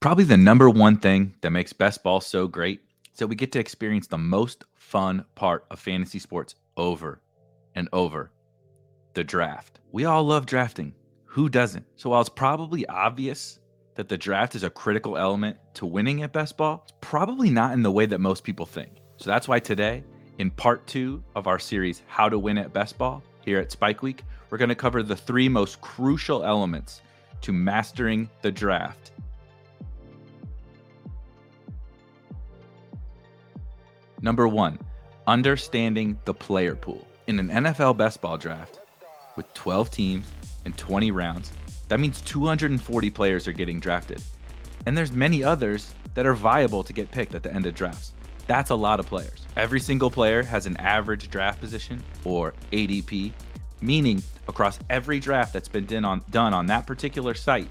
Probably the number one thing that makes best ball so great is that we get to experience the most fun part of fantasy sports over and over the draft. We all love drafting. Who doesn't? So while it's probably obvious that the draft is a critical element to winning at best ball, it's probably not in the way that most people think. So that's why today, in part two of our series, How to Win at Best Ball, here at Spike Week, we're going to cover the three most crucial elements to mastering the draft Number one, understanding the player pool. In an NFL best ball draft with 12 teams and 20 rounds, that means 240 players are getting drafted. And there's many others that are viable to get picked at the end of drafts. That's a lot of players. Every single player has an average draft position or ADP, meaning across every draft that's been done on, done on that particular site,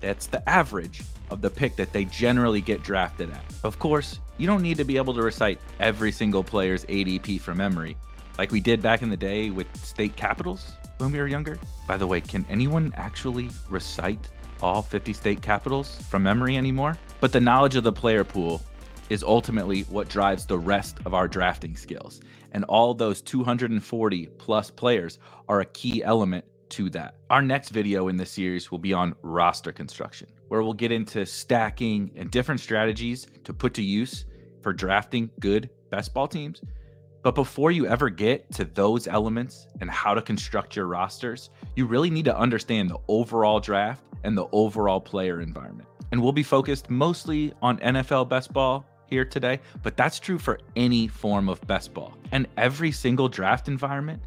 that's the average of the pick that they generally get drafted at. Of course, you don't need to be able to recite every single player's ADP from memory, like we did back in the day with state capitals when we were younger. By the way, can anyone actually recite all 50 state capitals from memory anymore? But the knowledge of the player pool is ultimately what drives the rest of our drafting skills. And all those 240 plus players are a key element to that. Our next video in this series will be on roster construction, where we'll get into stacking and different strategies to put to use for drafting good best ball teams. But before you ever get to those elements and how to construct your rosters, you really need to understand the overall draft and the overall player environment. And we'll be focused mostly on NFL best ball here today, but that's true for any form of best ball. And every single draft environment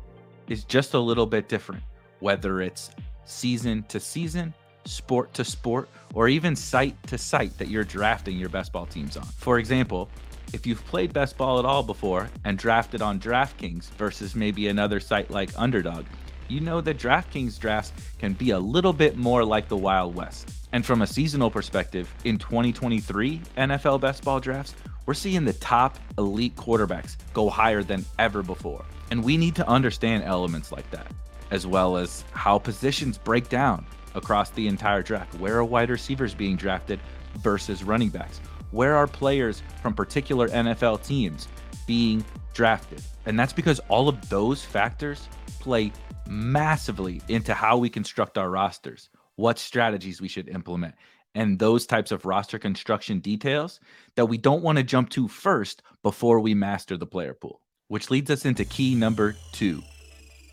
is just a little bit different whether it's season to season, sport to sport, or even site to site that you're drafting your best ball teams on. For example, if you've played best ball at all before and drafted on DraftKings versus maybe another site like Underdog, you know that DraftKings drafts can be a little bit more like the Wild West. And from a seasonal perspective, in 2023 NFL best ball drafts, we're seeing the top elite quarterbacks go higher than ever before. And we need to understand elements like that as well as how positions break down across the entire draft. Where are wide receivers being drafted versus running backs? Where are players from particular NFL teams being drafted? And that's because all of those factors play massively into how we construct our rosters, what strategies we should implement, and those types of roster construction details that we don't want to jump to first before we master the player pool. Which leads us into key number two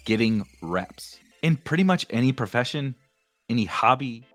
getting reps in pretty much any profession, any hobby,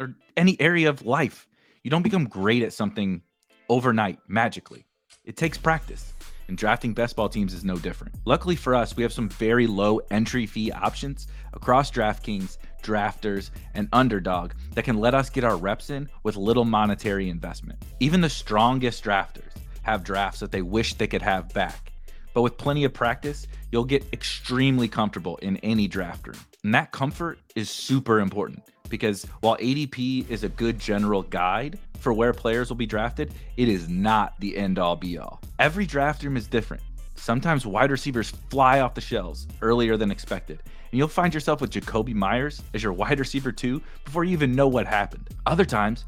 or any area of life. You don't become great at something overnight magically. It takes practice. And drafting best ball teams is no different. Luckily for us, we have some very low entry fee options across DraftKings, drafters, and underdog that can let us get our reps in with little monetary investment. Even the strongest drafters have drafts that they wish they could have back But with plenty of practice, you'll get extremely comfortable in any draft room. And that comfort is super important because while ADP is a good general guide for where players will be drafted, it is not the end all be all. Every draft room is different. Sometimes wide receivers fly off the shelves earlier than expected, and you'll find yourself with Jakobi Meyers as your wide receiver two before you even know what happened. Other times,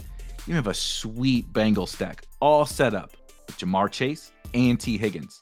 you have a sweet Bengal stack all set up with Ja'Marr Chase and Tee Higgins.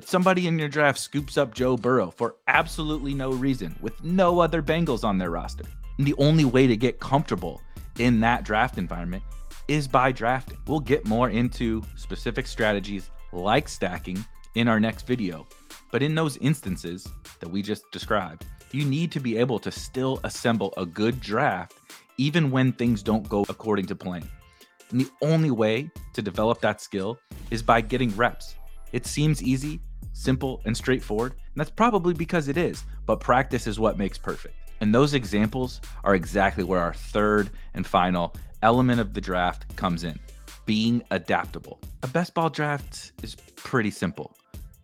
But somebody in your draft scoops up Joe Burrow for absolutely no reason with no other Bengals on their roster. And the only way to get comfortable in that draft environment is by drafting. We'll get more into specific strategies like stacking in our next video. But in those instances that we just described, you need to be able to still assemble a good draft even when things don't go according to plan. And the only way to develop that skill is by getting reps. It seems easy, simple, and straightforward, and that's probably because it is, but practice is what makes perfect. And those examples are exactly where our third and final element of the draft comes in being adaptable. A best ball draft is pretty simple,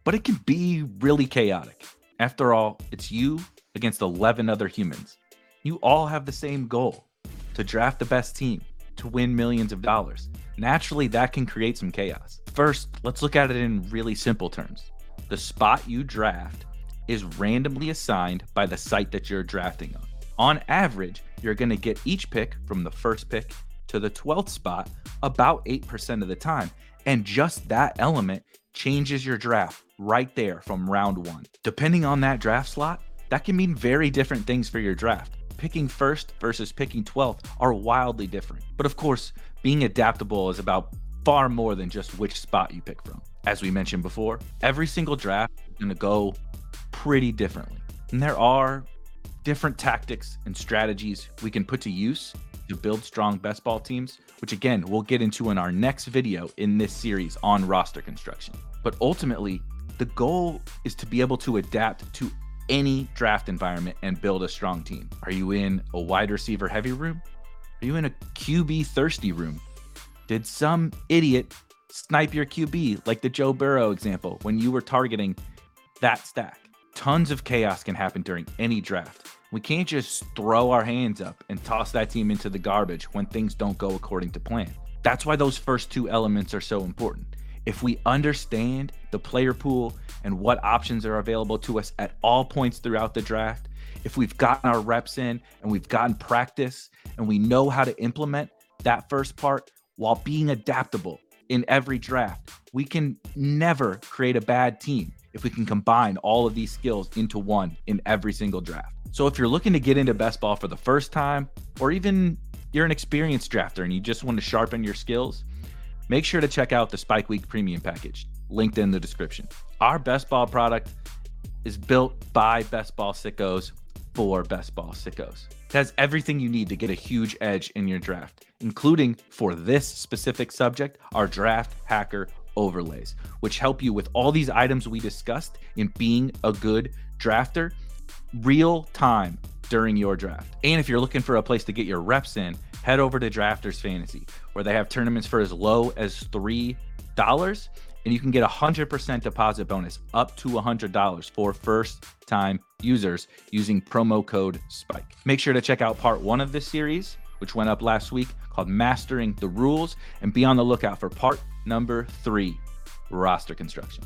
but it can be really chaotic. After all, it's you against 11 other humans. You all have the same goal to draft the best team, to win millions of dollars. Naturally, that can create some chaos. First, let's look at it in really simple terms. The spot you draft is randomly assigned by the site that you're drafting on. On average, you're going to get each pick from the first pick to the 12th spot about 8% of the time. And just that element changes your draft right there from round one. Depending on that draft slot, that can mean very different things for your draft. Picking first versus picking 12th are wildly different. But of course, being adaptable is about far more than just which spot you pick from. As we mentioned before, every single draft is going to go pretty differently. And there are different tactics and strategies we can put to use to build strong best ball teams, which again, we'll get into in our next video in this series on roster construction. But ultimately, the goal is to be able to adapt to any draft environment and build a strong team. Are you in a wide receiver heavy room? Are you in a QB thirsty room? Did some idiot snipe your QB like the Joe Burrow example when you were targeting that stack? Tons of chaos can happen during any draft. We can't just throw our hands up and toss that team into the garbage when things don't go according to plan. That's why those first two elements are so important. If we understand the player pool and what options are available to us at all points throughout the draft, if we've gotten our reps in and we've gotten practice and we know how to implement that first part while being adaptable in every draft, we can never create a bad team if we can combine all of these skills into one in every single draft. So if you're looking to get into best ball for the first time, or even you're an experienced drafter and you just want to sharpen your skills, make sure to check out the Spike Week Premium Package, linked in the description. Our best ball product is built by Best Ball Sickos for Best Ball Sickos. It has everything you need to get a huge edge in your draft, including for this specific subject, our draft hacker overlays, which help you with all these items we discussed in being a good drafter real time during your draft. And if you're looking for a place to get your reps in, head over to Drafters Fantasy, where they have tournaments for as low as $3 and you can get a 100% deposit bonus up to $100 for first time users using promo code SPIKE. Make sure to check out part one of this series, which went up last week, called Mastering the Rules, and be on the lookout for part number three roster construction.